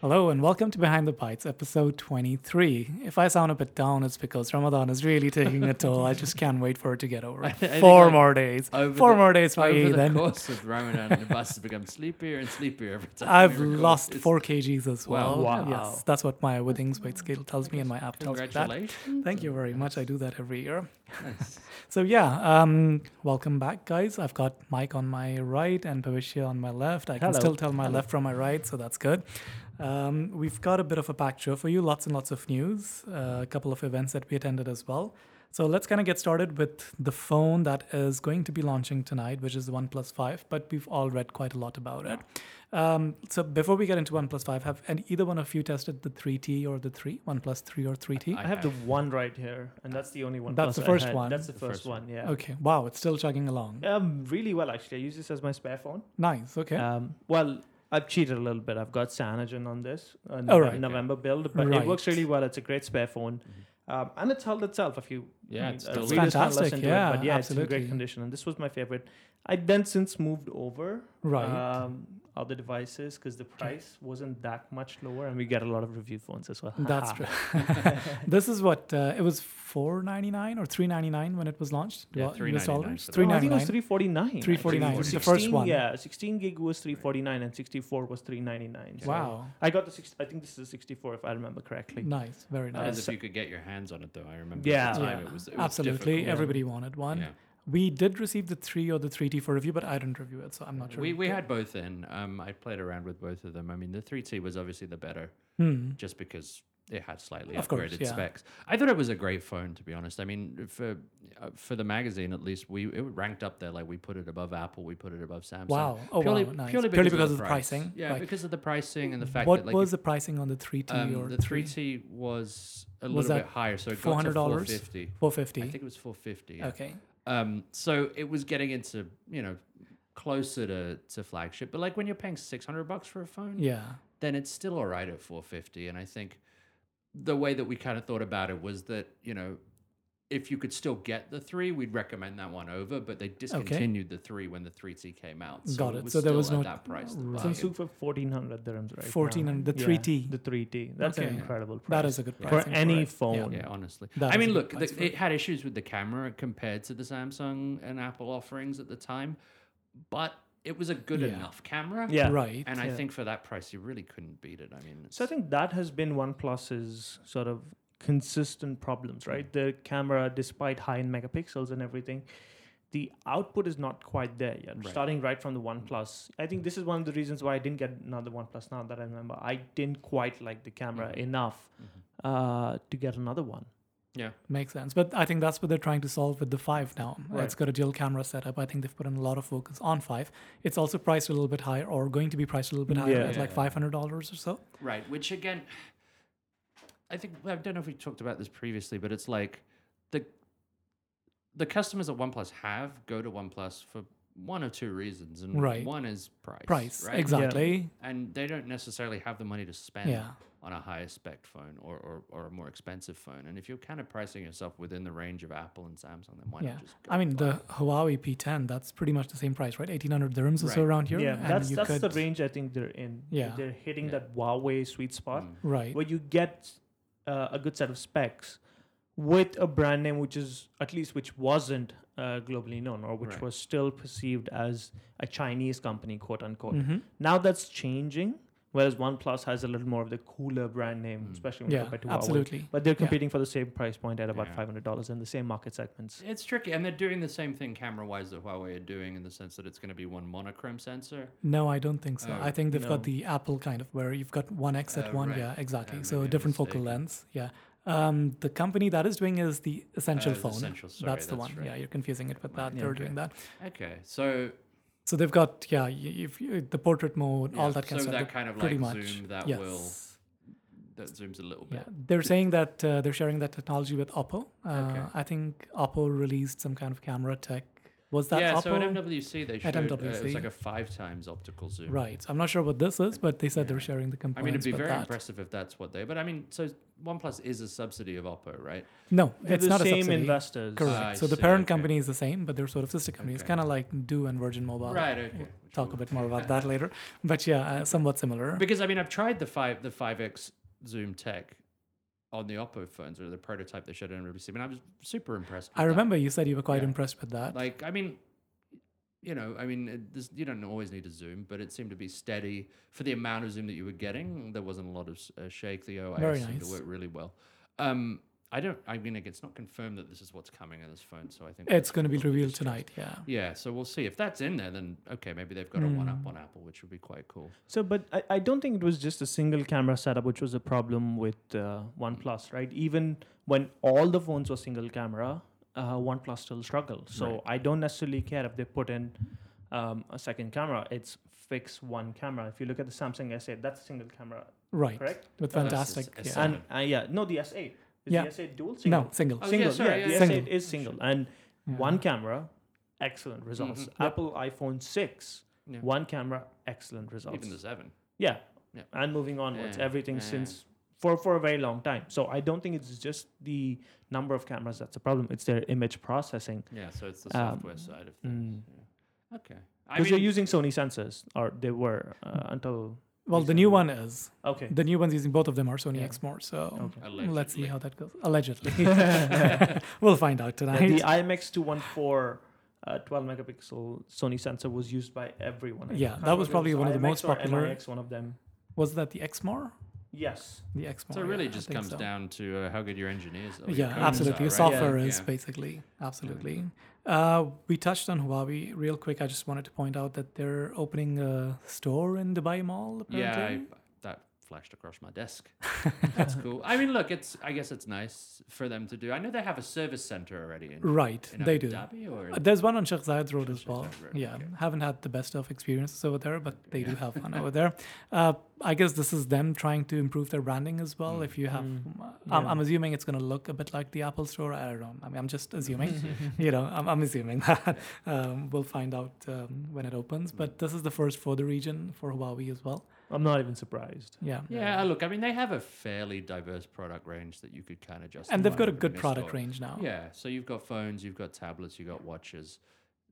Hello and welcome to Behind the Bites, episode 23. If I sound a bit down, it's because Ramadan is really taking a toll. I just can't wait for it to get over. I think Four more days. Four the- more days for Over Eid. the Then course of Ramadan, the bus has become sleepier and sleepier every time. I've lost It's- four kgs as well. Wow. Yes, that's what my Withings weight scale tells me, and my app tells me that. Thank you very much. I do that every year. Nice. So yeah, um, welcome back, guys. I've got Mike on my right and Bhavishya on my left. I can still tell my left from my right, so that's good. Um, we've got a bit of a packed show for you. Lots and lots of news. Uh, a couple of events that we attended as well. So let's kind of get started with the phone that is going to be launching tonight, which is the OnePlus 5. But we've all read quite a lot about it. Um, so before we get into OnePlus 5, have and either one of you tested the 3T or the 3, OnePlus 3 or 3T? I I have the one right here, and that's the only one. That's the first one? That's the The first, first one. one. Yeah. Okay. Wow, it's still chugging along. Um, really well actually. I use this as my spare phone. Nice. Okay. Um, well, I've cheated a little bit. I've got Cyanogen on this, uh, Oh, right. November build, but Right. it works really well. It's a great spare phone, Mhm. um, and it's held itself. A few, Yeah, I it's mean, still uh, It's fantastic, yeah, it, but yeah, it's in absolutely. great condition. And this was my favorite. I then since moved over Right. um, other devices because the price wasn't that much lower, and we get a lot of review phones as well. That's true. this is what uh, it was four ninety nine or three ninety nine when it was launched. Yeah, Well, US $3.99. for the Three No, I ninety think it was nine. 349. 349, actually. the first 16 one. Yeah, 16 gig was 349 and 64 was 399. So Wow. I got the six, I think this is 64 if I remember correctly. Nice. Very nice. As nice. if you could get your hands on it, though. I remember. Yeah. At the time Yeah, it was, it was Absolutely. difficult. Everybody wanted one. Yeah. We did receive the three or the three T for review, but I didn't review it, so I'm not sure. We, we had both in. Um, I played around with both of them. I mean, the 3T was obviously the better, Hmm. just because it had slightly Of course, upgraded yeah. specs. I thought it was a great phone, to be honest. I mean, for uh, for the magazine at least, we it ranked up there. Like we put it above Apple, we put it above Samsung. Wow. Oh purely, wow. Nice. purely Purely because, because of the price. pricing. Yeah, Right. because of the pricing and the fact what that like was the pricing on the three T um, or the three? 3T was a Was little bit higher, so it got to $400? 450. I think it was 450. Yeah. Okay. Um, so it was getting into you know closer to, to flagship, but like when you're paying 600 bucks for a phone, Yeah. then it's still all right at 450. And I think the way that we kind of thought about it was that you know if you could still get the three, we'd recommend that one over. But they discontinued the three when the 3T came out. So Got it it. was So there still was at no- that price. to Right. buy Some it. suit for 1400 dirhams right 1400, now. the Yeah, 3T. The 3T. That's Okay. an incredible price. That is a good Yeah. for any it. phone. Yeah, honestly. That I is mean, a look, the, it. it had issues with the camera compared to the Samsung and Apple offerings at the time, but it was a good Yeah. enough camera. Yeah. Right. And I yeah. think for that price, you really couldn't beat it. I mean, So I think that has been OnePlus's sort of consistent problems, right? The camera, despite high in megapixels and everything, the output is not quite there yet. Right. Starting right from the OnePlus, I think this is one of the reasons why I didn't get another OnePlus. Now that I remember, I didn't quite like the camera Mhm. enough Mhm. uh, to get another one. yeah. Makes sense. But I think that's what they're trying to solve with the 5 now. Right. It's got a dual camera setup. I think they've put in a lot of focus on 5. It's also priced a little bit higher or going to be priced a little bit higher Yeah. at like Yeah. $500 or so. Right. Which again, I think I don't know if we talked about this previously, but it's like the the customers that OnePlus have go to OnePlus for one or two reasons, and Right. one is price. Price. right? Exactly. And they don't necessarily have the money to spend Yeah. on a higher spec phone or, or, or a more expensive phone. And if you're kind of pricing yourself within the range of Apple and Samsung, then why Yeah. not just go I mean, the it? Huawei P10, that's pretty much the same price, right? 1800 dirhams or so Right. around here. yeah, and that's you that's the range I think they're in. Yeah. they're hitting Yeah. that Huawei sweet spot. Mm. Right. where you get uh, a good set of specs with a brand name which is at least which wasn't uh, globally known or which Right. was still perceived as a Chinese company, quote unquote. hmm Now that's changing, whereas OnePlus has a little more of the cooler brand name, Mm. especially when Yeah, compared to Huawei. absolutely. But they're Yeah. competing for the same price point at about Yeah. five hundred dollars in the same market segments. It's tricky, and they're doing the same thing camera-wise that Huawei are doing, in the sense that it's going to be one monochrome sensor. No, I don't think so. Oh, I think they've no. got the Apple kind of where you've got one X at Oh, one. right. Yeah, exactly. Uh, so maybe a I'm different focal mistaken. lens. Yeah. Um, the company that is doing is the Essential Uh, phone. Essential, sorry, that's the one. right. Yeah, you're confusing it with that. Yeah, They're okay. doing that. Okay, so So they've got yeah, if you, the portrait mode, all that kind so of that stuff. kind of pretty like much. zoom that yes. will that zooms a little bit. Yeah, they're saying that uh, they're sharing that technology with Oppo. Uh, Okay. I think Oppo released some kind of camera tech Was that yeah, Oppo? so at MWC they At showed uh, it was like a five times optical zoom. Right. I'm not sure what this is, but they said they're sharing the company. I mean, it'd be very that. impressive if that's what they. But I mean, so OnePlus is a subsidy of Oppo, right? No, They're it's the not a same subsidy. investors. Correct. I so the parent okay. company is the same, but they're sort of sister companies, Okay. kind of like Du and Virgin Mobile. Right. Okay. We'll Which talk a bit more about that later. But yeah, uh, somewhat similar. Because I mean, I've tried the five the five X zoom tech on the Oppo phones or the prototype they showed in at MWC, and I was super impressed. I that. remember you said you were quite Yeah. impressed with that. Like, I mean, you know, I mean, it, this, you don't always need a zoom, but it seemed to be steady for the amount of zoom that you were getting. There wasn't a lot of uh, shake. The OIS Very seemed to work really well. Um, I don't. I mean, it's not confirmed that this is what's coming in this phone, so I think it's going to be revealed tonight. Yeah. Yeah, so we'll see if that's in there. Then okay, maybe they've got a one up Mm. on Apple, which would be quite cool. So, but I, I don't think it was just a single camera setup, which was a problem with uh, OnePlus, right? Even when all the phones were single camera, uh, OnePlus still struggled. So Right. I don't necessarily care if they put in um, a second camera. It's fix one camera. If you look at the Samsung S8, that's a single camera, Right. correct? With that's fantastic. a- a yeah. And uh, yeah, no, the S8 is Yeah. the S8 dual single. no, single. Oh, yeah, single, sorry, yeah, yeah, the. Single. S8 is single, and Yeah. one camera, excellent results. Mhm. Yep. Apple iPhone 6, Yeah. one camera, excellent results. Even the seven. Yeah. Yeah. And moving onwards, Yeah, everything yeah. since for for a very long time. So I don't think it's just the number of cameras that's a problem. It's their image processing. Yeah, so it's the Um, software side of things. Mm. Yeah. Okay. Because they're using Sony sensors, or they were uh, until Well, the new one is. okay. The new ones using both of them are Sony Yeah. Exmor. So Okay. let's see how that goes. Allegedly. we'll find out Yeah, tonight. the IMX214 uh, 12 megapixel Sony sensor was used by everyone. I Yeah, can't that was remember probably if it one of the IMX most or popular- MIX, one of them. Was that the Exmor? Yes. The Exmor. so it really yeah, just comes so. down to uh, how good your engineers are. Yeah, coders absolutely. are, The right? software Yeah. is Yeah. basically absolutely. Uh, we touched on Huawei real quick. I just wanted to point out that they're opening a store in Dubai Mall. Yeah, Apparently. I, that flashed across my desk. That's cool. I mean, look, it's. I guess it's nice for them to do. I know they have a service center already in, right. in they Abu do. Dhabi or Uh, There's one on Sheikh Zayed Road as well. Road, Yeah, okay. haven't had the best of experiences over there, but they do have one over there. Uh, I guess this is them trying to improve their branding as well. Mm. If you have, Mm. I'm, Yeah. I'm assuming it's going to look a bit like the Apple Store. I don't know. I mean, I'm just assuming. you know, I'm, I'm assuming that. Um, we'll find out um, when it opens. But this is the first for the region for Huawei as well. I'm not even surprised. Yeah. Yeah, look, I mean, they have a fairly diverse product range that you could kind of just. And they've got a good product range now. Yeah, so you've got phones, you've got tablets, you've got watches.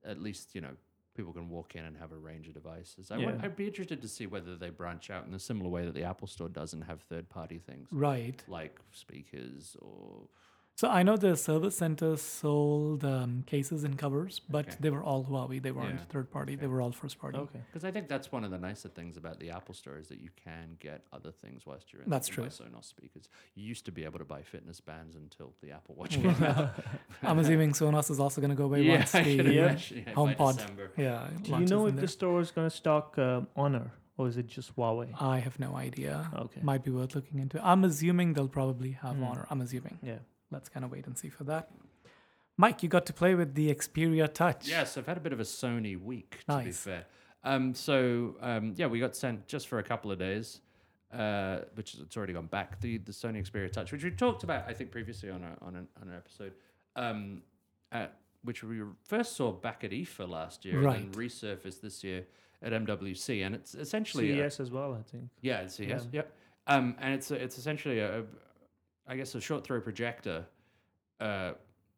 At least you know people can walk in and have a range of devices. I Yeah. would, I'd be interested to see whether they branch out in a similar way that the Apple Store does and have third-party things Right. like speakers or So I know the service centers sold um, cases and covers, but Okay. they were all Huawei. They weren't Yeah. third party. They were all first party. Okay. because I think that's one of the nicer things about the Apple Store is that you can get other things whilst you're in. That's You can buy true. Sonos speakers. You used to be able to buy fitness bands until the Apple Watch came out. I'm assuming Sonos is also going to go away yeah, once I the can Yeah. yeah, HomePod. December. Yeah. Do you know in if there. the store is going to stock um, Honor or is it just Huawei? I have no idea. Okay. Might be worth looking into. I'm assuming they'll probably have Hmm. Honor. I'm assuming. Yeah. Let's kind of wait and see for that. Mike, you got to play with the Xperia Touch. Yes, I've had a bit of a Sony week, to be Nice. fair. Um, so um, yeah, we got sent just for a couple of days, uh, which is- it's already gone back. The the Sony Xperia Touch, which we talked about, I think previously on a, on an, on an episode, um, at, which we first saw back at IFA last year, and Right. then resurfaced this year at MWC, and it's essentially a- CES as well, I think. yeah, it's yes, Yeah. yep. Um, and it's a, it's essentially a, a, I guess a short throw projector, uh,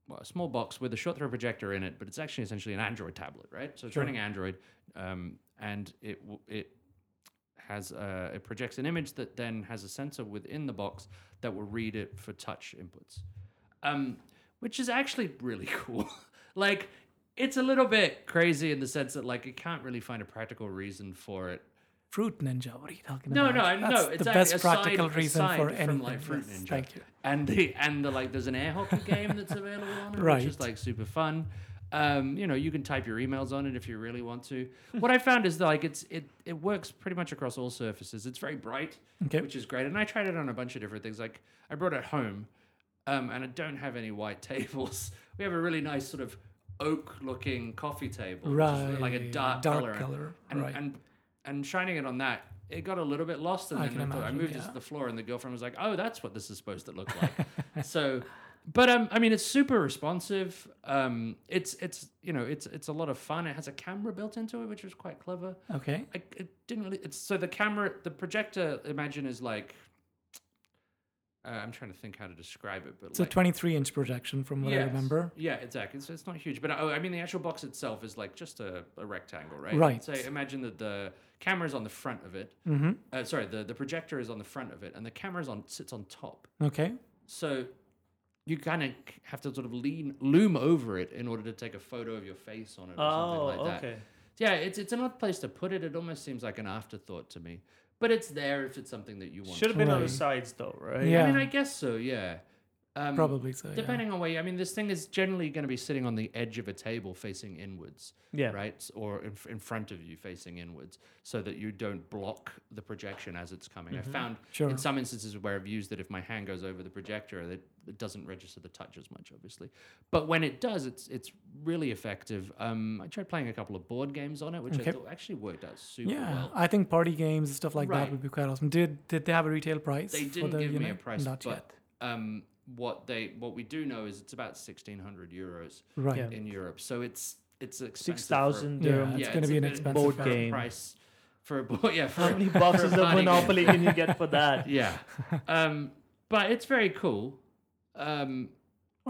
well, a small box with a short throw projector in it, but it's actually essentially an Android tablet, right? So it's Sure. running Android, um, and it it has uh, it projects an image that then has a sensor within the box that will read it for touch inputs, um, which is actually really cool. like it's a little bit crazy in the sense that like you can't really find a practical reason for it Fruit Ninja. What are you talking No, about? no, no, no, the best aside- practical reason aside for from, anything. like, Fruit Yes, Ninja. Thank you. and the and the like there's an air hockey game that's available on it which is like super fun um, you know you can type your emails on it if you really want to what i found is that, like it's it it works pretty much across all surfaces it's very bright Okay. which is great and i tried it on a bunch of different things like i brought it home um, and i don't have any white tables we have a really nice sort of oak looking coffee table Right. like a dark, dark color, color. and, right. and and shining it on that it got a little bit lost and I then I, thought- I imagine, moved it to the floor and the girlfriend was like oh that's what this is supposed to look like so but um, I mean, it's super responsive. Um, it's it's you know, it's it's a lot of fun. It has a camera built into it, which was quite clever. Okay. I it didn't really. It's so the camera, the projector. Imagine is like. Uh, I'm trying to think how to describe it, but It's a 23 inch projection from what I remember. Yeah, exactly. It's, it's not huge, but uh, I mean, the actual box itself is like just a, a rectangle, right? Right. So imagine that the camera is on the front of it. Mm-hmm. Uh, sorry, the, the projector is on the front of it, and the camera is on sits on top. Okay. So you kind of have to sort of lean loom over it in order to take a photo of your face on it or Oh, something like that. okay. Yeah, it's it's an odd place to put it. It almost seems like an afterthought to me, but it's there if it's something that you want. To Should have been on the Right. sides though, right? Yeah. I mean, I guess so. Yeah. Um, Probably so. yeah. Depending on where you, I mean, this thing is generally going to be sitting on the edge of a table facing inwards, Yeah. right? Or in, in front of you facing inwards so that you don't block the projection as it's coming. I found Sure. in some instances where I've used it, if my hand goes over the projector, that it doesn't register the touch as much, obviously. But when it does, it's it's really effective. Um, I tried playing a couple of board games on it, which Okay. I thought actually worked out super Yeah, well. I think party games and stuff like that would be quite awesome. Did did they have a retail price? They for didn't the give me a price, Not but yet. um, what they what we do know is it's about sixteen hundred euros Right. Yeah. in Europe. So it's it's expensive Six for- thousand Yeah, dirham. it's gonna be an expensive board game. price for a board. Yeah, for How many boxes of party game. Monopoly can you get for that? Yeah, um, but it's very cool. Um,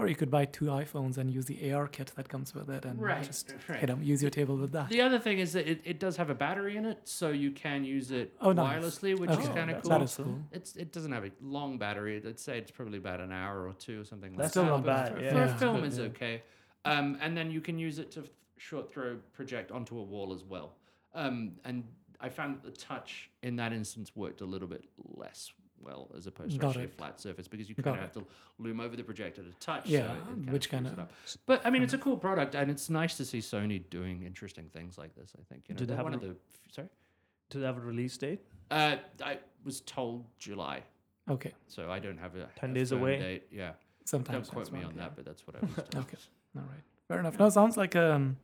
Or you could buy two iPhones and use the AR kit that comes with it, and Right, just right. you know use your table with that. the other thing is that it, it does have a battery in it, so you can use it Oh, nice. wirelessly, which Okay, is kind of cool. that is cool. It's it doesn't have a long battery. I'd say it's probably about an hour or two or something That's like still that. not but bad, For, yeah. for a film, Good, it's okay. Um, and then you can use it to short throw project onto a wall as well. Um, and I found that the touch in that instance worked a little bit less well as opposed to Got actually it. a flat surface because you kind of have to loom over the projector to touch. Yeah, so it kinda which screws kinda- it up. But I mean, it's a cool product, and it's nice to see Sony doing interesting things like this. I think you know, Did they have one a- of the sorry. Do they have a release date? Uh, I was told July, Okay, so I don't have a 10 a days firm away? Date. Yeah, sometimes. don't quote next me month, on yeah. that, but that's what I was told. Okay, all right, fair enough. No, it sounds like um,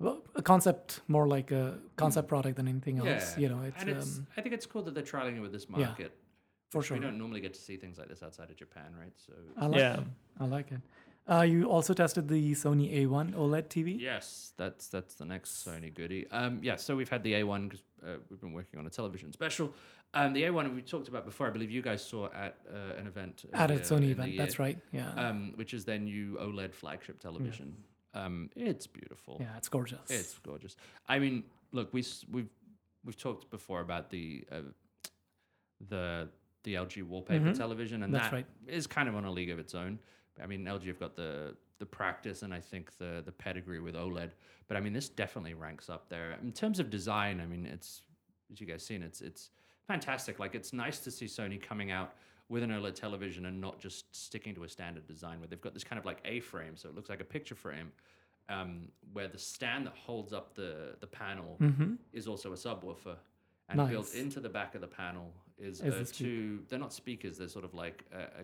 well, a concept more like a concept product than anything else. Yeah, You know, it's, and it's um, I think it's cool that they're trialing it with this Yeah, market. For sure. We don't normally get to see things like this outside of Japan, right? So I like Yeah. it. I like it. Uh, you also tested the Sony A1 OLED TV. yes, that's that's the next Sony goodie. Um, yeah, so we've had the A1 because uh, we've been working on a television special. Um, the A1 we talked about before. I believe you guys saw at uh, an event At a Sony in the event, that's right. Yeah, Um, which is their new OLED flagship television. Um, it's beautiful. yeah, it's gorgeous. It's gorgeous. I mean, look, we we've we've talked before about the uh, the the LG wallpaper Mhm. television, and That's that right. is kind of on a league of its own. I mean, LG have got the the practice and I think the the pedigree with OLED, but I mean, this definitely ranks up there in terms of design. I mean, it's as you guys seen, it's it's fantastic. Like, it's nice to see Sony coming out with an OLED television and not just sticking to a standard design where they've got this kind of like A frame, so it looks like a picture frame, um, where the stand that holds up the the panel Mm-hmm. is also a subwoofer. And built into the back of the panel is, uh, the two. They're not speakers. They're sort of like uh,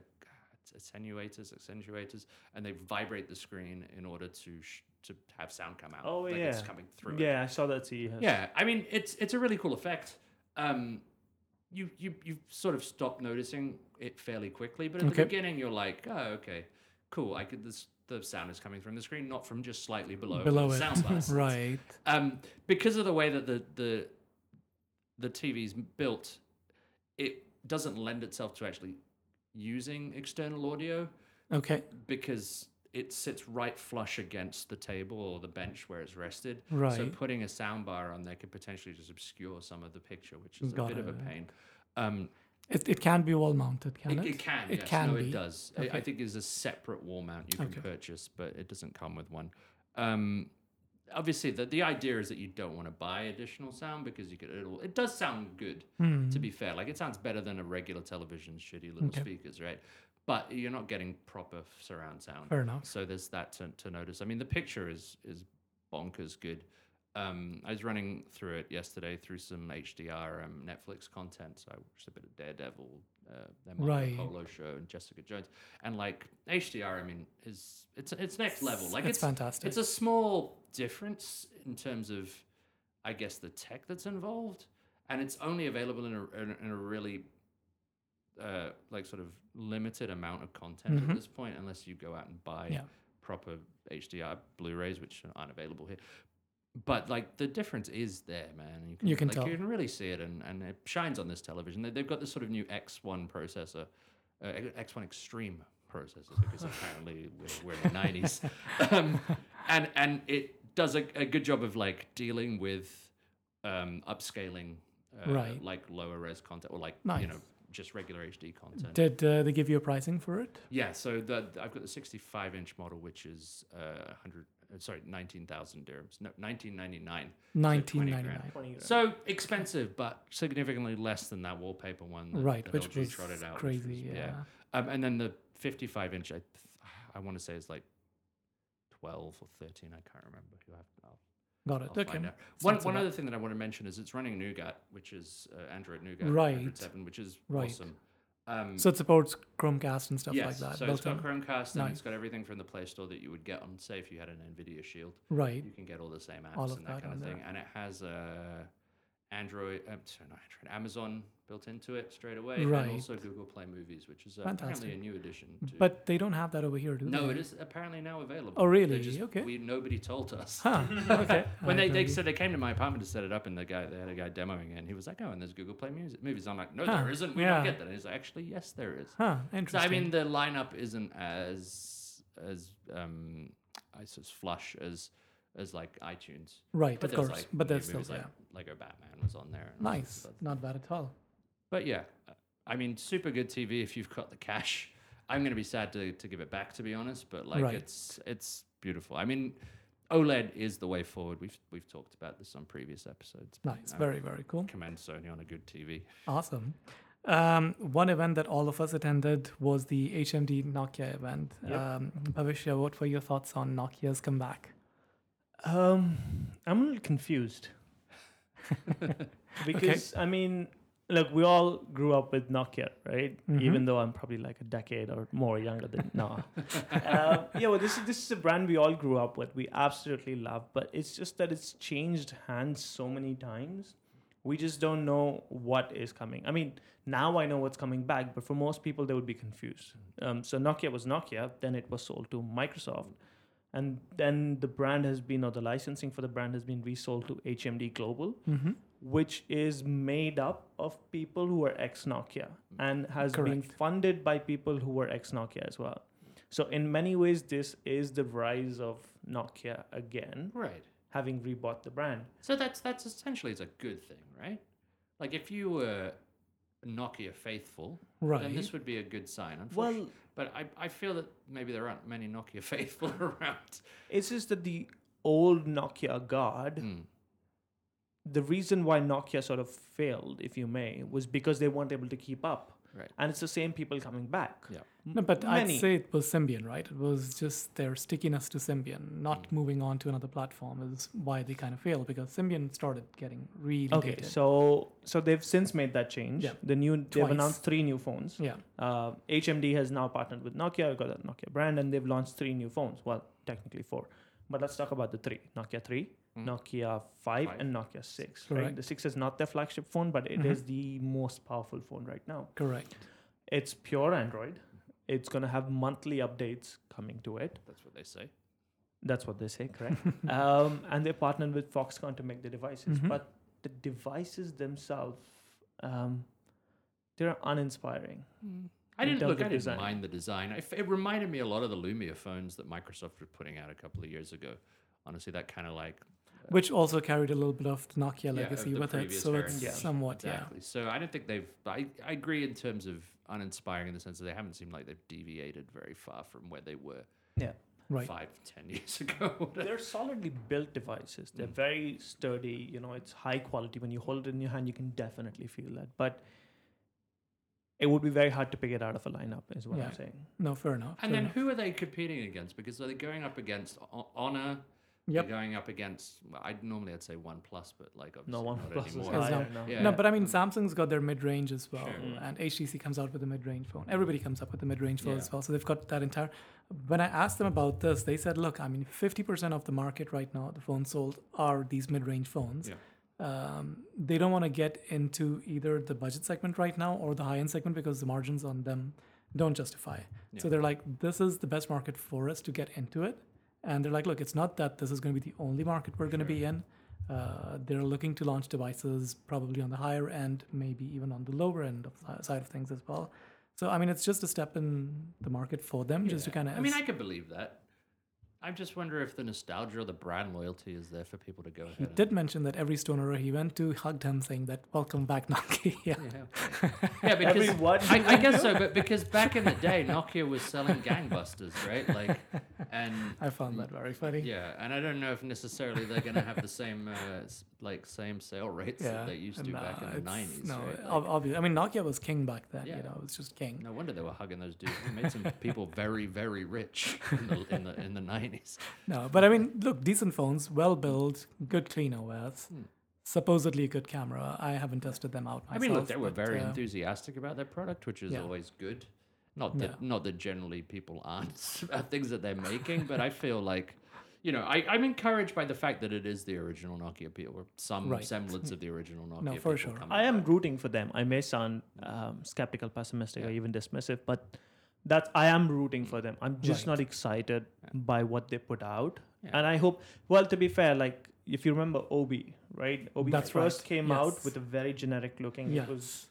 attenuators, accentuators, and they vibrate the screen in order to sh- to have sound come out. Oh, like it's yeah. coming through. it. Yeah, I saw that too. yes. Yeah, I mean it's it's a really cool effect. Um, you you you sort of stop noticing it fairly quickly, but at Okay. the beginning you're like, oh okay, cool. I could this the sound is coming from the screen, not from just slightly below. Below the it, sound right? Um, because of the way that the the the TV's built, it doesn't lend itself to actually using external audio Okay, because it sits right flush against the table or the bench where it's rested. Right. So putting a soundbar on there could potentially just obscure some of the picture, which is Got a bit of a pain. Um, it, it can be wall mounted, can it, it? it can, It yes. can no, be. it does. I- I, think there's a separate wall mount you can Okay. purchase, but it doesn't come with one. Um, obviously, the, the idea is that you don't want to buy additional sound because you could. It'll, it does sound good, Hmm. to be fair. Like it sounds better than a regular television's shitty little Okay. speakers, right? But you're not getting proper surround sound. Fair enough. So there's that to, to notice. I mean, the picture is is bonkers good. Um, I was running through it yesterday through some HDR um, Netflix content. So I watched a bit of Daredevil, uh, their Marco Right. Polo show, and Jessica Jones. And like HDR, I mean, is it's it's next level. Like it's it's fantastic. it's a small difference in terms of, I guess, the tech that's involved, and it's only available in a in a, in a really uh, like sort of limited amount of content Mhm. at this point, unless you go out and buy Yeah. proper HDR Blu-rays, which aren't available here. But like the difference is there, man. You can, You can like, tell. You can really see it, and, and it shines on this television. They, they've got this sort of new X1 processor, uh, X1 Extreme processor, because apparently we're, we're in the 90s, um, and and it does a, a good job of like dealing with um, upscaling, uh, Right. like lower res content or like Nice. you know just regular HD content. Did uh, they give you a pricing for it? Yeah, so the, I've got the 65 inch model, which is uh, 100, uh, sorry, 19,000 dirhams, no, 1999. Nineteen 20 ninety grand. nine. 20 grand. So expensive, but significantly less than that wallpaper one. That, Right, that which LG was trotted out, which crazy. was- yeah. Um, and then the 55 inch, I, I want to say is like 12 or 13. I can't remember. You have, I'll, Got it. I'll okay. find out. It's One, not one bad. other thing that I want to mention is it's running Nougat, which is uh, Android Nougat Right. 107, which is Right. awesome. Um, So it supports Chromecast and stuff yes, like that. so it's got. Chromecast and Nice. it's got everything from the Play Store that you would get on, say, if you had an NVIDIA Shield. right. You can get all the same apps All and that, that kind of there. thing. And it has uh, Android, um, sorry, not Android, Amazon built into it straight away, Right. and also Google Play Movies, which is uh, apparently a new addition. To But they don't have that over here, do no, they? No, it is apparently now available. Oh, really? just- Okay. We nobody told us. Huh. Okay. When I they, they said they came to my apartment to set it up, and the guy they had a guy demoing it, and he was like, "Oh, and there's Google Play Music movies." I'm like, "No, Huh, there isn't. We yeah. don't get that." And he's like, "Actually, yes, there is." Huh. So Interesting. I mean, the lineup isn't as as um, I suppose flush as as like iTunes. right, But of course. like but there's still there. like Lego Batman was on there. nice. Not bad at all. But yeah, I mean, super good TV if you've got the cash. I'm gonna be sad to, to give it back, to be honest. But like, Right. it's it's beautiful. I mean, OLED is the way forward. We've we've talked about this on previous episodes. but, Nice. uh, Very, very cool. commend Sony on a good TV. Awesome. Um, one event that all of us attended was the HMD Nokia event. Yep. Um, Bhavishya, what were your thoughts on Nokia's comeback? Um, I'm a little confused because I mean, look, we all grew up with Nokia, right? Mhm. Even though I'm probably like a decade or more younger than no. uh, yeah, well, this is this is a brand we all grew up with. We absolutely love, but it's just that it's changed hands so many times. We just don't know what is coming. I mean, now I know what's coming back, but for most people, they would be confused. Um, so Nokia was Nokia, then it was sold to Microsoft, and then the brand has been, or the licensing for the brand has been resold to HMD Global, Mm-hmm. Which is made up of people who are ex Nokia and has been funded by people who were ex Nokia as well. So, in many ways, this is the rise of Nokia again, Right. having rebought the brand. So that's that's essentially it's a good thing, right? Like if you were Nokia faithful, Right. then this would be a good sign. Unfortunately, Well, but I, I feel that maybe there aren't many Nokia faithful around. it's just that the old Nokia guard, Mm. The reason why Nokia sort of failed, if you may, was because they weren't able to keep up. Right. And it's the same people coming back. Yeah. No, but Many. I'd say it was Symbian, right? It was just their stickiness to Symbian, not Mm. moving on to another platform is why they kind of failed because Symbian started getting really Okay, dated. so so they've since made that change. Yeah. The new they've Twice. announced three new phones. yeah, Uh, HMD has now partnered with Nokia, got a Nokia brand, and they've launched three new phones. Well, technically four, but let's talk about the three: Nokia 3 Mhm. Nokia 5, Five. and Nokia 6. Right? The 6 is not their flagship phone, but it is Mhm. the most powerful phone right now. correct. It's pure Android. It's going to have monthly updates coming to it. That's what they say. That's what they say, correct? um, and they partnered with Foxconn to make the devices. Mhm. But the devices themselves, um, they're uninspiring. I didn't look. of I didn't design. mind the design. It, it reminded me a lot of the Lumia phones that Microsoft was putting out a couple of years ago. Honestly, that kind of like Which also carried a little bit of the Nokia Yeah, legacy the with it, previous so it's variants. Yeah. somewhat exactly. So I don't think they've. I, I agree in terms of uninspiring in the sense that they haven't seemed like they've deviated very far from where they were Yeah. yeah, right. five, ten years ago. They're solidly built devices. They're Mm. very sturdy. You know, it's high quality. When you hold it in your hand, you can definitely feel that. But it would be very hard to pick it out of a lineup, is what Yeah. I'm saying. No, fair enough. and fair then enough. who are they competing against? Because are they going up against Honor? Yep. They're going up against. Well, I'd normally I'd say One Plus, but like obviously No one not plus anymore. Has higher done- Yeah. No, but I mean, Samsung's got their mid-range as well, Sure. Mm. and HTC comes out with a mid-range phone. Everybody comes up with a mid-range phone Yeah. as well, so they've got that entire. When I asked them about this, they said, "Look, I mean, fifty percent of the market right now, the phones sold are these mid-range phones. Yeah. um, they don't want to get into either the budget segment right now or the high end segment because the margins on them don't justify. So they're like, this is the best market for us to get into it. And they're like, look, it's not that this is going to be the only market we're going to be in. Uh, they're looking to launch devices probably on the higher end, maybe even on the lower end of the side of things as well. So I mean, it's just a step in the market for them, just to kind of. I mean, I could believe that. I just wonder if the nostalgia or the brand loyalty is there for people to go ahead. He and- did mention that every stoner he went to hugged him, saying that "Welcome back, Nokia." Yeah, yeah because Everyone. I, I guess so, but because back in the day, Nokia was selling gangbusters, right? Like, and I found that very funny. yeah, and I don't know if necessarily they're going to have the same, uh, like, same sale rates that they used to and, back in the nineties. No, right? Like, obvious. I mean, Nokia was king back then. Yeah. You know, it was just king. no wonder they were hugging those dudes. They made some people very, very rich in the in the in the nineties. No, but I mean, look, decent phones, well built, good clean OS, supposedly a good camera. I haven't tested them out I myself. mean, look, they were but, very uh, enthusiastic about their product, which is Yeah. always good. Not that Yeah. not that generally people aren't about things that they're making, but I feel like, you know, I, I'm encouraged by the fact that it is the original Nokia people, or some Right. semblance of the original Nokia. No, for people sure. I am back. rooting for them. I may sound um, skeptical, pessimistic, or even dismissive, but that's I am rooting for them. I'm just Right. not excited by what they put out, Yeah. and I hope. Well, to be fair, like if you remember Obi, right? Obi That's first right, came out with a very generic looking. Yeah. It was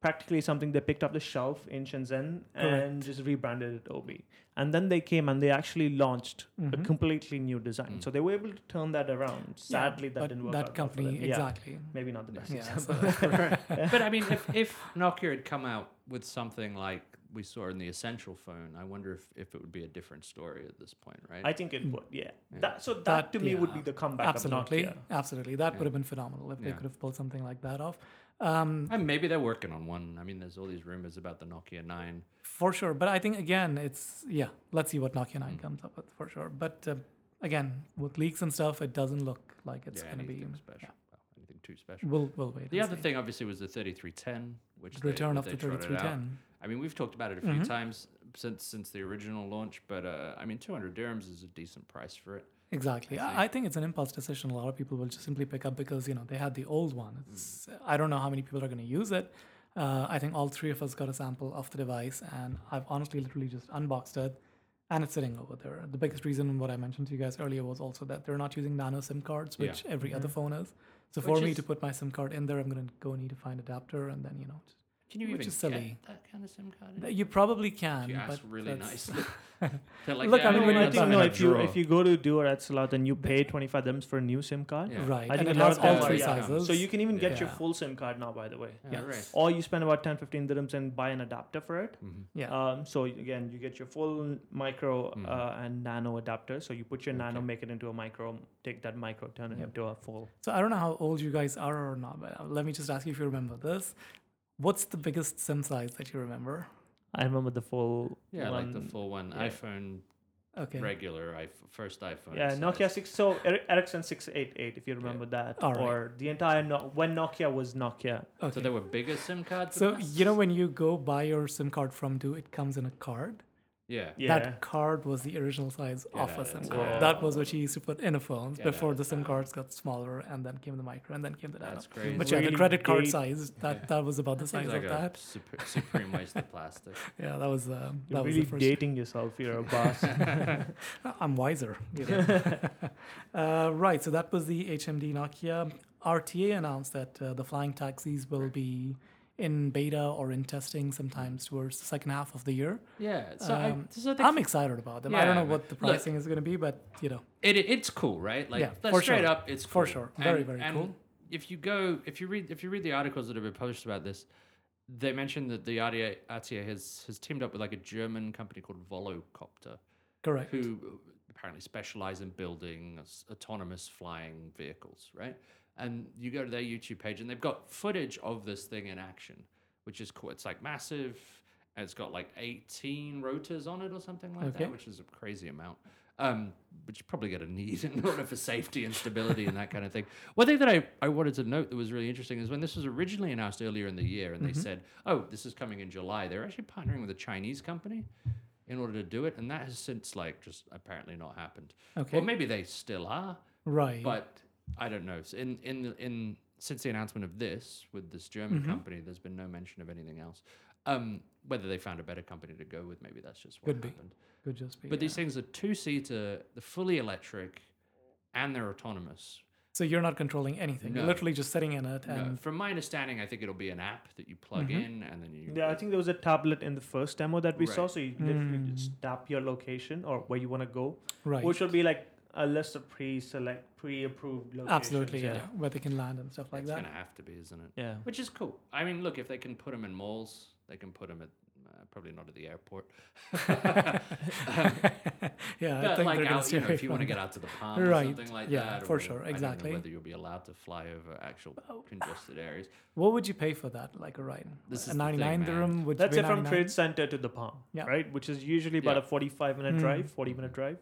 practically something they picked up the shelf in Shenzhen and just rebranded it Obi. And then they came and they actually launched a Mhm. completely new design. Mm. So they were able to turn that around. Yeah, Sadly, that didn't work that out well for company them. Yeah, exactly. maybe not the best Yeah, example. so- but I mean, if, if Nokia had come out with something like we saw in the Essential phone, I wonder if, if it would be a different story at this point, right? I think it would, yeah. Yeah. That so that, That- to me would be the comeback absolutely, of Nokia. absolutely. That Yeah. would have been phenomenal if they could have pulled something like that off. Um, and maybe they're working on one. I mean, there's all these rumors about the Nokia 9. for sure, but I think again, it's yeah. Let's see what Nokia Mm. 9 comes up with for sure. But uh, again, with leaks and stuff, it doesn't look like it's yeah, going to be. anything special. Well, too special. We'll we'll wait. The other see. thing, obviously, was the 3310, which The they- return that of they the 3310. I mean, we've talked about it a few Mhm. times since since the original launch, but uh, I mean, 200 dirhams is a decent price for it. Exactly. I think. I, think it's an impulse decision. A lot of people will just simply pick up because you know they had the old one. Mm. I don't know how many people are going to use it. Uh, I think all three of us got a sample of the device, and I've honestly literally just unboxed it, and it's sitting over there. The biggest reason what I mentioned to you guys earlier was also that they're not using nano SIM cards, Yeah. which every other Mhm. phone is. So Which for me is- to put my SIM card in there, I'm going to go need to find adapter, and then you know just- Can you Which even is silly. get that kind of SIM card? in? You probably can. If you but ask really that's- nicely. They're like, Look, yeah, I mean, when you I it's think no. in a If you drawer. if you go to Du or Etisalat and you pay twenty five dirhams for a new SIM card, Yeah. Right, I and think it a lot has of all them three are, yeah. sizes. so you can even get your Yeah. full SIM card now. By the way, Yeah, Yes. right. or you spend about 10 15 dirhams and buy an adapter for it. Mhm. yeah. Um, so again, you get your full micro Mhm. uh, and nano adapter. So you put your nano, Okay. make it into a micro, take that micro, turn it Yep. into a full. So I don't know how old you guys are or not, but uh, let me just ask you if you remember this. What's the biggest SIM size that you remember? I remember the full. Yeah, like the full one. yeah. iPhone, Okay. regular iPhone, first iPhone. Yeah, size. Nokia six. So Eri- Ericsson six eight eight, if you remember that, All right. or the entire no- when Nokia was Nokia. Okay. So there were bigger SIM cards. So you know when you go buy your SIM card from Du, it comes in a card. Yeah. Yeah. That card was the original size Get of a SIM town. card. That was what you used to put in a phone Get before the SIM town. cards got smaller, and then came the micro, and then came the nano. That's crazy. But yeah, the credit card date- size that that was about the size like of a that. super, supreme waste of plastic. Yeah, that was uh, You're that was the first. dating yourself here, boss. I'm wiser. You know? uh, right. So that was the HMD Nokia. RTA announced that uh, the flying taxis will be in beta or in testing sometimes towards the second half of the year. Yeah. So, Um, I, so I'm excited about them. I don't know what the look- pricing is going to be, but you know, it, it's cool, right? Like Yeah, for straight sure. up, it's For sure. Very, And- very and cool. If you go, if you read, if you read the articles that have been published about this, they mentioned that the RTA, RTA has has teamed up with like a German company called Volocopter, correct. who apparently specialize in building autonomous flying vehicles, right? And you go to their YouTube page, and they've got footage of this thing in action, which is cool. It's like massive, and it's got like 18 rotors on it or something like Okay. that, which is a crazy amount. Um, which you probably going to need in order for safety and stability and that kind of thing. One thing that I, I wanted to note that was really interesting is when this was originally announced earlier in the year, and they said, "Oh, this is coming in July." They're actually partnering with a Chinese company in order to do it, and that has since like just apparently not happened. Okay. Well, maybe they still are, right. but I don't know. So in in the, in since the announcement of this with this German Mm-hmm. company, there's been no mention of anything else. Um, whether they found a better company to go with, maybe that's just what Could be. happened. Could just be. But these things are two seater, they're fully electric, and they're autonomous. So you're not controlling anything. You're literally just sitting in it No, and from my understanding, I think it'll be an app that you plug Mm-hmm. in and then you. Yeah, I think there was a tablet in the first demo that we saw, so you literally Mm. just tap your location or where you want to go, right. which will be like a list of pre-select, pre-approved locations. Absolutely, yeah. Where they can land and stuff like it's that. It's gonna have to be, isn't it? Yeah. Which is cool. I mean, look, if they can put them in malls, they can put them at uh, probably not at the airport. yeah, I But think like they're gonna out, you know, if you want to get out to the palm or Right. something like Yeah, that. for or sure, I don't know exactly. whether you'll be allowed to fly over actual congested areas. What would you pay for that, like a ride? This a is the thing, 99 man. dirham would That's it from 99? Trade Center to the Palm, Yeah. right? Which is usually about Yeah. a 45 minute Mm. drive, 40 minute drive.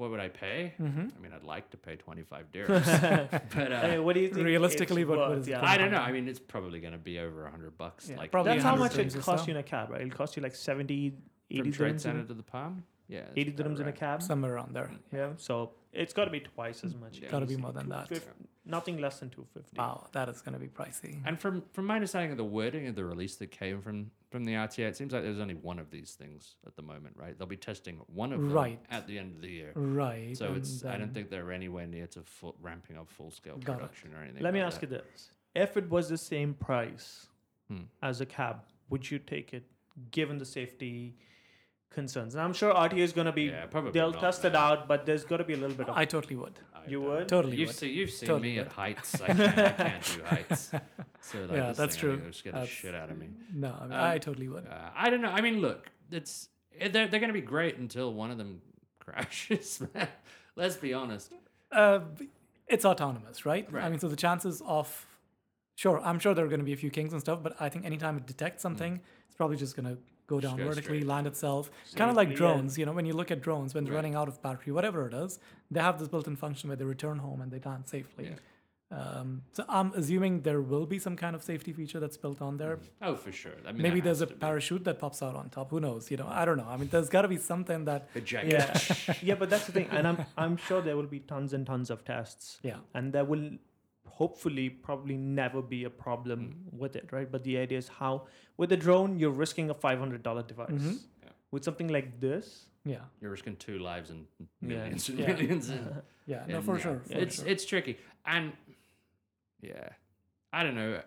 What would I pay? Mhm. I mean, I'd like to pay 25 dirhams. but uh, Hey, what do you think? realistically, it's what- what worth? is it yeah. I don't know. I mean, it's probably going to be over 100 bucks. Yeah, like probably That's how much it costs you in a cab, right? It'll cost you like 70, 80 from Trade dirhams. Center In, to the Palm. Yeah, 80 about dirhams in a cab. Somewhere around there. Yeah, so it's got to be twice as much. Yeah. Gotta be more than that. 250 Nothing less than 250. Wow, that is going to be pricey. And from from my understanding of the wording of the release that came from from the RTA, it seems like there's only one of these things at the moment, right? They'll be testing one of them Right. at the end of the year. Right. So and it's I don't think they're anywhere near to full, ramping up full scale Got it. production or anything. Let me ask that. you this: If it was the same price Hmm. as a cab, would you take it, given the safety concerns? And I'm sure RTA is going to be. Yeah, probably they'll not, test it out, but there's got to be a little bit of. I totally would. I You don't- would? Totally You've would. seen you've seen Totally me would. at heights. I can't, I can't do heights. So like Yeah, that's thing, I true. think it'll the shit out of me. No, I, mean, Um, I totally would. Uh, I don't know. I mean, look, it's eh, they're they're going to be great until one of them crashes. man. Let's be honest. Uh, it's autonomous, right? right? I mean, so the chances of, sure, I'm sure there are going to be a few kinks and stuff, but I think anytime it detects something, it's probably just going to go down go vertically, straight. land itself. Kind of like drones, you know, when you look at drones, when they're Right. running out of battery, whatever it is, they have this built-in function where they return home and they land safely. Yeah. Um, so I'm assuming there will be some kind of safety feature that's built on there. Oh, for sure. I mean, Maybe there there's has a to be. parachute that pops out on top. Who knows? You know, I don't know. I mean, there's got to be something that, Eject. yeah, yeah, but that's the thing, and I'm I'm sure there will be tons and tons of tests, yeah, and there will hopefully probably never be a problem Mm. with it, right? But the idea is how with a drone you're risking a five hundred dollar device. Mhm. Yeah. With something like this, yeah, You're risking two lives and Yeah. millions and Yeah. millions. And, yeah. No, and for yeah, sure. For it's sure. it's tricky, and yeah, I don't know.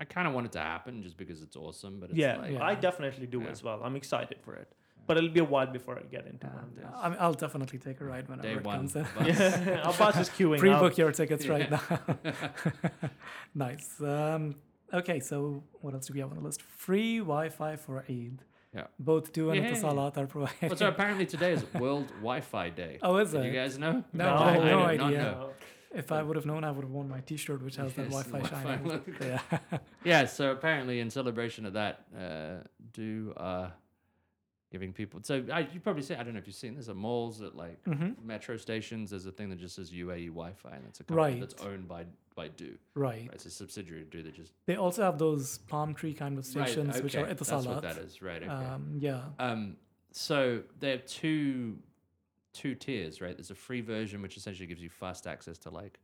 I kind of want it to happen just because it's awesome, but it's yeah, like, Yeah. I definitely do Yeah. as well. I'm excited for it, but it'll be a while before I get into Yeah. one of these. I mean, I'll definitely take a ride whenever day it one. comes in. bus. Yeah, Abbas is queuing Pre-book up. your tickets right now. nice. Um, okay, so what else do we have on the list? Free Wi-Fi for Eid. Yeah. Both Du and Yay. Etisalat are provided. Well, so apparently today is World Wi-Fi Day. oh, is Did it? you guys know? No, I had did no not idea. know. If I would have known, I would have worn my T-shirt, which has that Wi-Fi Wi-Fi shining. logo. Yeah. Yeah, so apparently in celebration of that, uh, Du uh, giving people. So I, you probably see. I don't know if you've seen this at malls, at like hmm metro stations. There's a thing that just says UAE Wi-Fi, and it's a company that's owned by by Du. Right. It's a subsidiary of Du that just They also have those palm tree kind of stations, right, which okay, are That's what that is, right? Okay. Um, yeah. Um, so they have two two tiers, right? There's a free version which essentially gives you fast access to like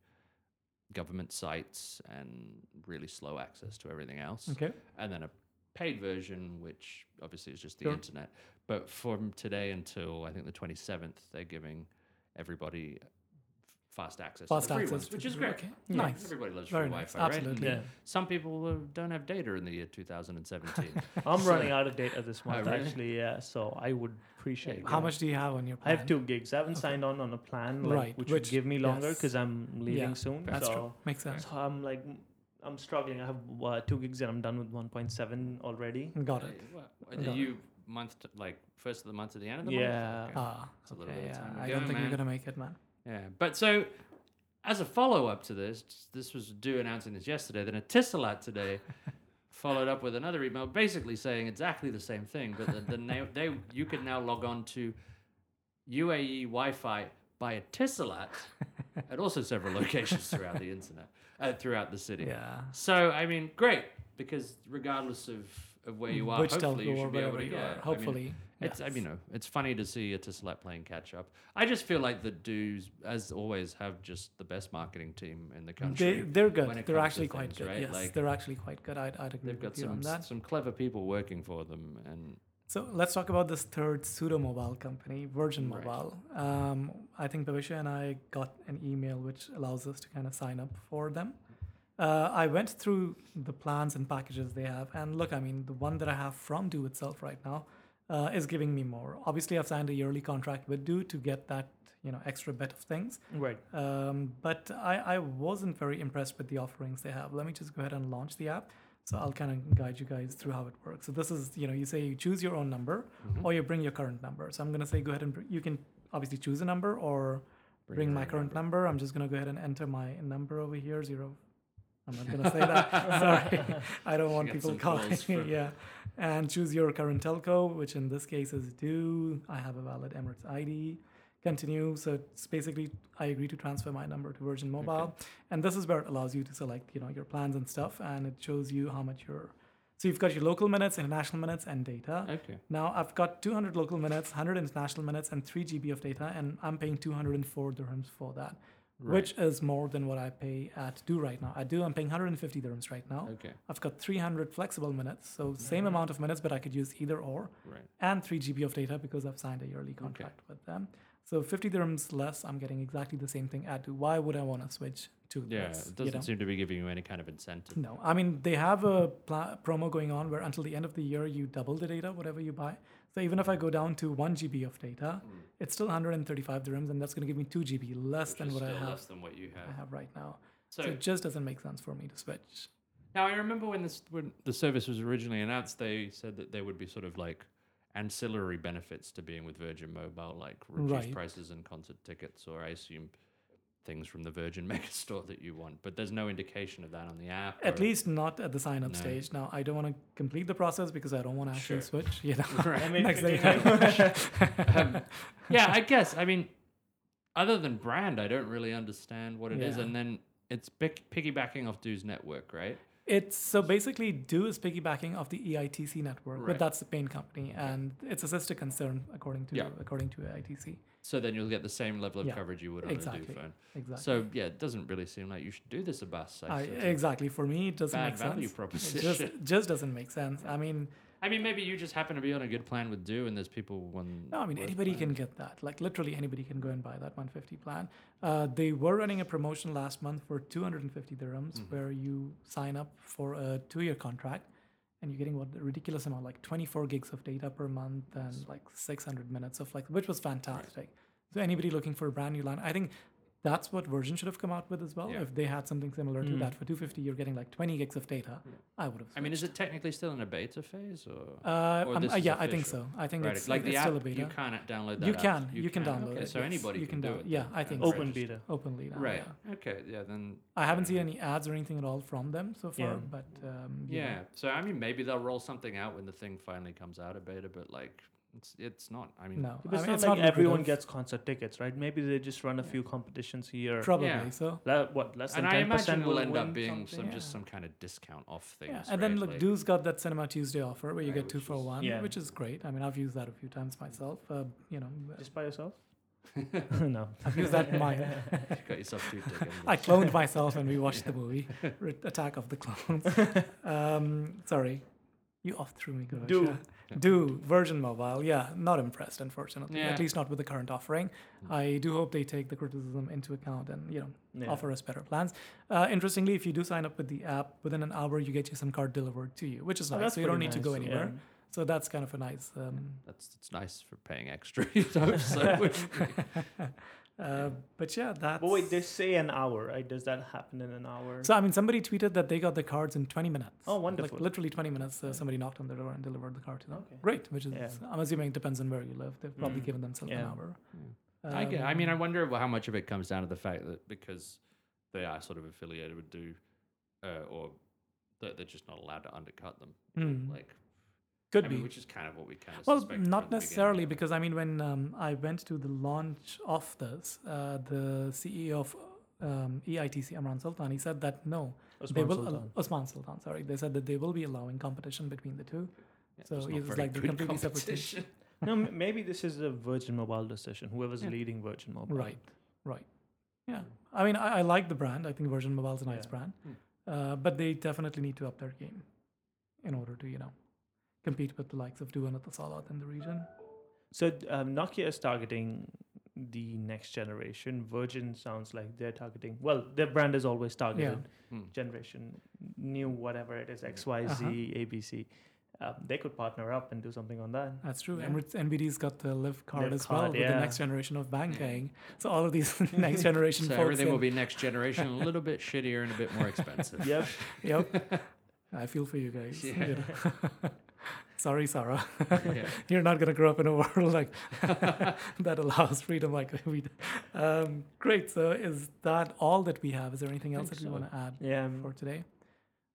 government sites and really slow access to everything else, Okay. and then a paid version which obviously is just the Sure. internet. But from today until I think the 27th, they're giving everybody fast access Fast to the free access ones, to which is great. okay. Yeah, Nice. Everybody loves Very free nice. Wi-Fi, right? Yeah, Some people uh, don't have data in the year 2017. I'm So- running out of data this month really? actually. Yeah, so I would appreciate. you How much do you have on your I have two gigs. I haven't Okay. signed on on a plan, like, Right, which, which- would give me longer yes. because I'm leaving Yeah, soon. That's so, true. Makes sense. so I'm like, I'm struggling. I have uh, two gigs and I'm done with 1.7 already. Got it. what- Got Are it. you month to, like first of the month to the end of the Yeah. month? Ah, It's a little okay, bit of yeah. time I don't think man. you're gonna make it, man. Yeah, but so as a follow up to this, this was Du announcing this yesterday. Then Etisalat today followed up with another email, basically saying exactly the same thing, but the, the na- they you can now log on to UAE Wi-Fi by a Tisalat at also several locations throughout the internet, uh, throughout the city. Yeah. So I mean, great because regardless of, of where you are, Which hopefully you should be able to you yeah, are. I mean, Hopefully. It's I mean, you know, it's funny to see Etisalat playing catch up. I just feel like the dudes, as always, have just the best marketing team in the country. They, they're good. They're actually quite things, good. right? Yes, Like- they're actually quite good. I'd, I'd agree They've got with you on some that. some clever people working for them, and So let's talk about this third pseudo mobile company, Virgin Right. Mobile. Um, I think Bhavishya and I got an email which allows us to kind of sign up for them. Uh, I went through the plans and packages they have, and look, I mean, the one that I have from Du itself right now uh, is giving me more. Obviously, I've signed a yearly contract with Du to get that you know extra bit of things. Right. Um, but I, I wasn't very impressed with the offerings they have. Let me just go ahead and launch the app. So I'll kind of guide you guys through how it works. So this is, you know, you say you choose your own number Mm-hmm. or you bring your current number. So I'm going to say go ahead and br- you can obviously choose a number or bring, your my current number. I'm just going to go ahead and enter my number over here, zero. I'm not going to say that. Sorry. I don't want people calling. from- yeah. And choose your current telco, which in this case is Du. I have a valid Emirates ID continue. So it's basically I agree to transfer my number to Virgin Mobile, and this is where it allows you to select you know your plans and stuff, and it shows you how much you're. So you've got your local minutes, international minutes, and data. okay, Now I've got 200 local minutes, 100 international minutes, and 3 GB of data, and I'm paying 204 dirhams for that, which is more than what I pay at Du right now. I Du, I'm paying 150 dirhams right now. okay, I've got 300 flexible minutes, so same amount of minutes, but I could use either or right, and 3 GB of data because I've signed a yearly contract with them. So 50 dirhams less, I'm getting exactly the same thing at Du. Why would I want to switch to yeah. this? It doesn't know? seem to be giving you any kind of incentive. No, I mean they have a pla- promo going on where until the end of the year you double the data, whatever you buy. So even if I go down to one GB of data, hmm. it's still 135 dirhams, and that's going to give me two GB less Which than what I have. less than what you have. I have. have right now. So, So, it just doesn't make sense for me to switch. now I remember when this when the service was originally announced, they said that there would be sort of like ancillary benefits to being with Virgin Mobile, like reduced Right. prices and concert tickets, or I assume things from the Virgin Megastore that you want. But there's no indication of that on the app. At or- least not at the sign up No. stage. Now I don't want to complete the process because I don't want to actually Sure. switch. You know, I mean, next day. um, yeah, I guess. I mean, other than brand, I don't really understand what it is. Yeah. And then it's pick, piggybacking off Du's network, right? It's so basically Du is piggybacking off the EITC network, Right. but that's the paint company, and it's a sister concern according to Yeah. according to EITC. So then you'll get the same level of Yeah, coverage you would on a. Du phone. Exactly. So yeah, it doesn't really seem like you should do this Abbas. I I, exactly. For me, it doesn't bad make value sense. It proposition. just just doesn't make sense. I mean, I mean, maybe you just happen to be on a good plan with Du, and there's people one. no, I mean anybody plan. can get that. Like literally anybody can go and buy that 150 plan. Uh, they were running a promotion last month for 250 dirhams, Mhm. where you sign up for a two-year contract, and you're getting what a ridiculous amount, like 24 gigs of data per month and like 600 minutes of like, which was fantastic. So anybody looking for a brand new line, I think. That's what Virgin should have come out with as well. Yeah. If they had something similar to Mm. that for 250, you're getting like 20 gigs of data. Yeah. I would have. I mean, is it technically still in a beta phase, or Uh, Or um, uh, is yeah, I think so. I think right? it's like the it's app, still a beta. you can't download that. You app. can, you can download okay, it, So yes, anybody you can, can do down- it. yeah, I think and so. Open beta. openly. Right. Yeah. Okay. Yeah. Then. I haven't seen any ads or anything at all from them so far, Yeah. but um, Yeah. know. So I mean, maybe they'll roll something out when the thing finally comes out of beta, but like, it's it's not. I mean, no, But I it's mean, not it's like not everyone lucrative. gets concert tickets, right? Maybe they just run a few competitions here. probably Yeah. so. Le- what less than and ten percent imagine will end up being some something? just some kind of discount off things. Yeah, and then look, Like- Du's got that Cinema Tuesday offer where you Right, get two for is- one, Yeah. which is great. I mean, I've used that a few times myself. Uh, you know, just by yourself. no. I've used that in my. got yourself two tickets. I cloned myself and we watched the movie Attack of the Clones. um, sorry, you off threw me. Gavasha. Do. Do Virgin Mobile, yeah, not impressed, unfortunately. Yeah. At least not with the current offering. I do hope they take the criticism into account and you know Yeah. offer us better plans. Uh, interestingly, if you do sign up with the app, within an hour you get your SIM card delivered to you, which is Oh, nice. that's So you don't pretty need to go anywhere. yeah. So that's kind of a nice. Um, That's it's nice for paying extra. You'd hope so. wouldn't you? uh, but yeah, that's. But wait, they say an hour, right? Does that happen in an hour? So I mean, somebody tweeted that they got the cards in 20 minutes. Oh, wonderful. Like literally 20 minutes. Uh, somebody knocked on the door and delivered the card to them. Okay. Great, which is Yeah. I'm assuming it depends on where you live. They've probably Mm. given themselves an Yeah. hour. I, get, I mean, I Um, wonder how much of it comes down to the fact that because they are sort of affiliated with Du, uh, or that they're just not allowed to undercut them. Hmm. Like, could I be. mean, which is kind of what we kind of Well, not necessarily, beginning. because I mean, when um, I went to the launch of this, uh, the CEO of um, EITC, Amran Sultan, he said that no, they Osman will Sultan. al- Osman Sultan. Sorry, they said that they will be allowing competition between the two. Yeah, So it's not it's like they're good completely separate teams. competition. no, m- maybe this is a Virgin Mobile decision. Whoever's Yeah. leading Virgin Mobile. Right, right. Yeah. I mean, I, I like the brand. I think Virgin Mobile is a nice Yeah. brand, Hmm. uh, but they definitely need to up their game in order to, you know, compete with the likes of Du and Etisalat in the region. So um, Nokia is targeting the next generation. Virgin sounds like they're targeting. Well, their brand is always targeted Hmm. generation, new whatever it is, X, Y, Z, Uh-huh. ABC. Um, they could partner up and do something on that. That's true. Yeah. Emirates NBD's got the Live card Live as well card, with the next generation of banking. So all of these next generation So folks. everything will be next generation, a little bit shittier and a bit more expensive. Yep. Yep. I feel for you guys. Yeah. You know. Sorry, Sarah. Yeah. You're not going to grow up in a world like that allows freedom like we. Um, great. So is that all that we have? Is there anything else that we so. want to add Yeah. um, for today?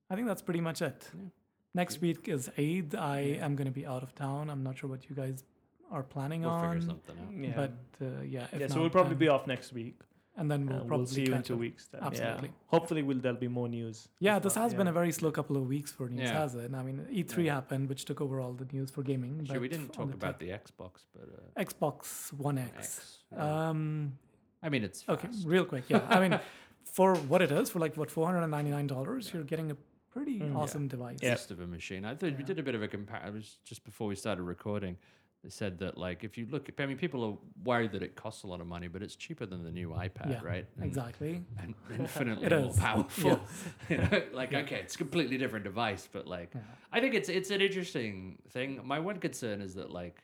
I think that's pretty much it. Yeah. Next week is Eid. I am going to be out of town. I'm not sure what you guys are planning We'll on. figure something out. yeah. But uh, yeah, if yeah, so not, we'll probably then- be off next week. And then we'll Uh, probably see you in two up. weeks. Then. Absolutely. Yeah. Hopefully, we'll there'll be more news. Yeah, this not, has been a very slow couple of weeks for news, Yeah. has it? I mean, E3 Yeah. happened, which took over all the news for gaming. Sure, we didn't talk the about tech- the Xbox, but uh, Xbox One X. X. yeah. Um, I mean, it's okay, real quick. Yeah, I mean, for what it is, for like what four hundred and ninety nine dollars, you're getting a pretty Mm. Yeah. awesome device. Yeah. Beast of a machine. I thought we did a bit of a compare. It was just before we started recording. They said that like if you look, at, I mean, people are worried that it costs a lot of money, but it's cheaper than the new iPad, Yeah, right? And- Exactly. And infinitely more is. powerful. Yeah. you know, like Yeah. okay, it's a completely different device, but like Yeah. I think it's it's an interesting thing. My one concern is that like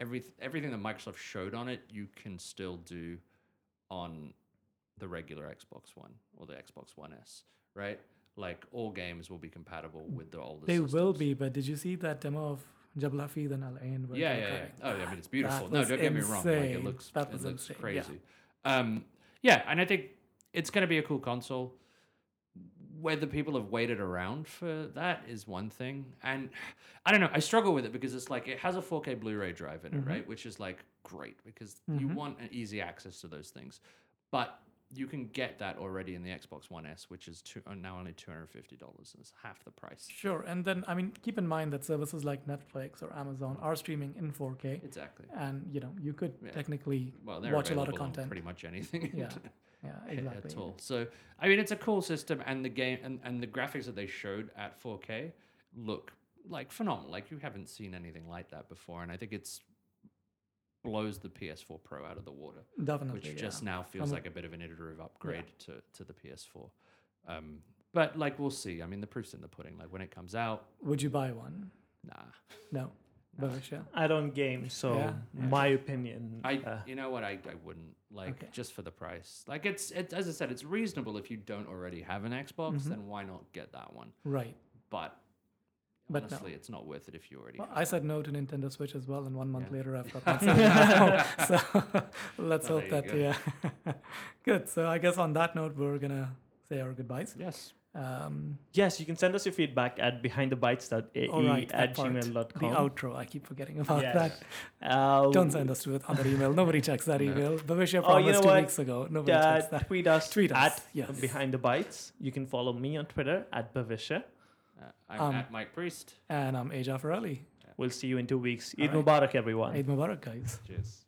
every everything that Microsoft showed on it, you can still do on the regular Xbox One or the Xbox One S, right? Like all games will be compatible hmm. with the older. They will be, but did you see that demo of Jabal Hafid and Al Ain? Yeah, yeah, yeah. Oh, I mean, it's beautiful. That No, don't get me wrong. Like, it looks, That it looks insane, yeah. crazy. Um, yeah, and I think it's going to be a cool console. Whether people have waited around for that is one thing, and I don't know. I struggle with it because it's like it has a 4K Blu-ray drive in it, Mhm. right? Which is like great because you Mhm. want an easy access to those things, but you can get that already in the Xbox One S, which is two, uh, now only two hundred fifty dollars. It's half the price. Sure, and then I mean, keep in mind that services like Netflix or Amazon are streaming in 4K, Exactly. and you know you could Yeah. technically Well, watch a lot of content. Pretty much anything. Yeah, yeah, exactly. at all. So I mean, it's a cool system, and the game and, and the graphics that they showed at 4K look like phenomenal. Like you haven't seen anything like that before, and I think it's blows the PS4 Pro out of the water, Definitely, which yeah. just now feels From a- like a bit of an iterative upgrade to to the PS4. Um, but like we'll see. I mean, the proof's in the pudding. Like when it comes out, Would you buy one? nah. No, Bhavishya. I don't game, so Yeah, yeah. my opinion. I, uh, you know what, I, I wouldn't like Okay. just for the price. Like it's, it's as I said, it's reasonable if you don't already have an Xbox, Mhm. then why not get that one? Right. But, But no. honestly, it's not worth it if you already. Well, have I said no to Nintendo Switch as well, and one month Yeah. later I've got myself now. So let's Oh, hope that you yeah. Good. So I guess on that note, we're gonna say our goodbyes. yes, Um, yes, you can send us your feedback at behindthebytes.ae all right, E at that part, the outro. I keep forgetting about Yes. that. Uh, Don't send us to it on that email. Nobody checks that No. email. Bhavishya Oh, promised you know two what? weeks ago. Nobody uh, checks that. tweet us Tweet us, at yes. behind the bytes. You can follow me on Twitter at Bhavishya. Uh, I'm Um, at Mike Priest. And I'm Aja Farali. We'll see you in two weeks. Eid All right. Mubarak, everyone. Eid Mubarak, guys. Cheers.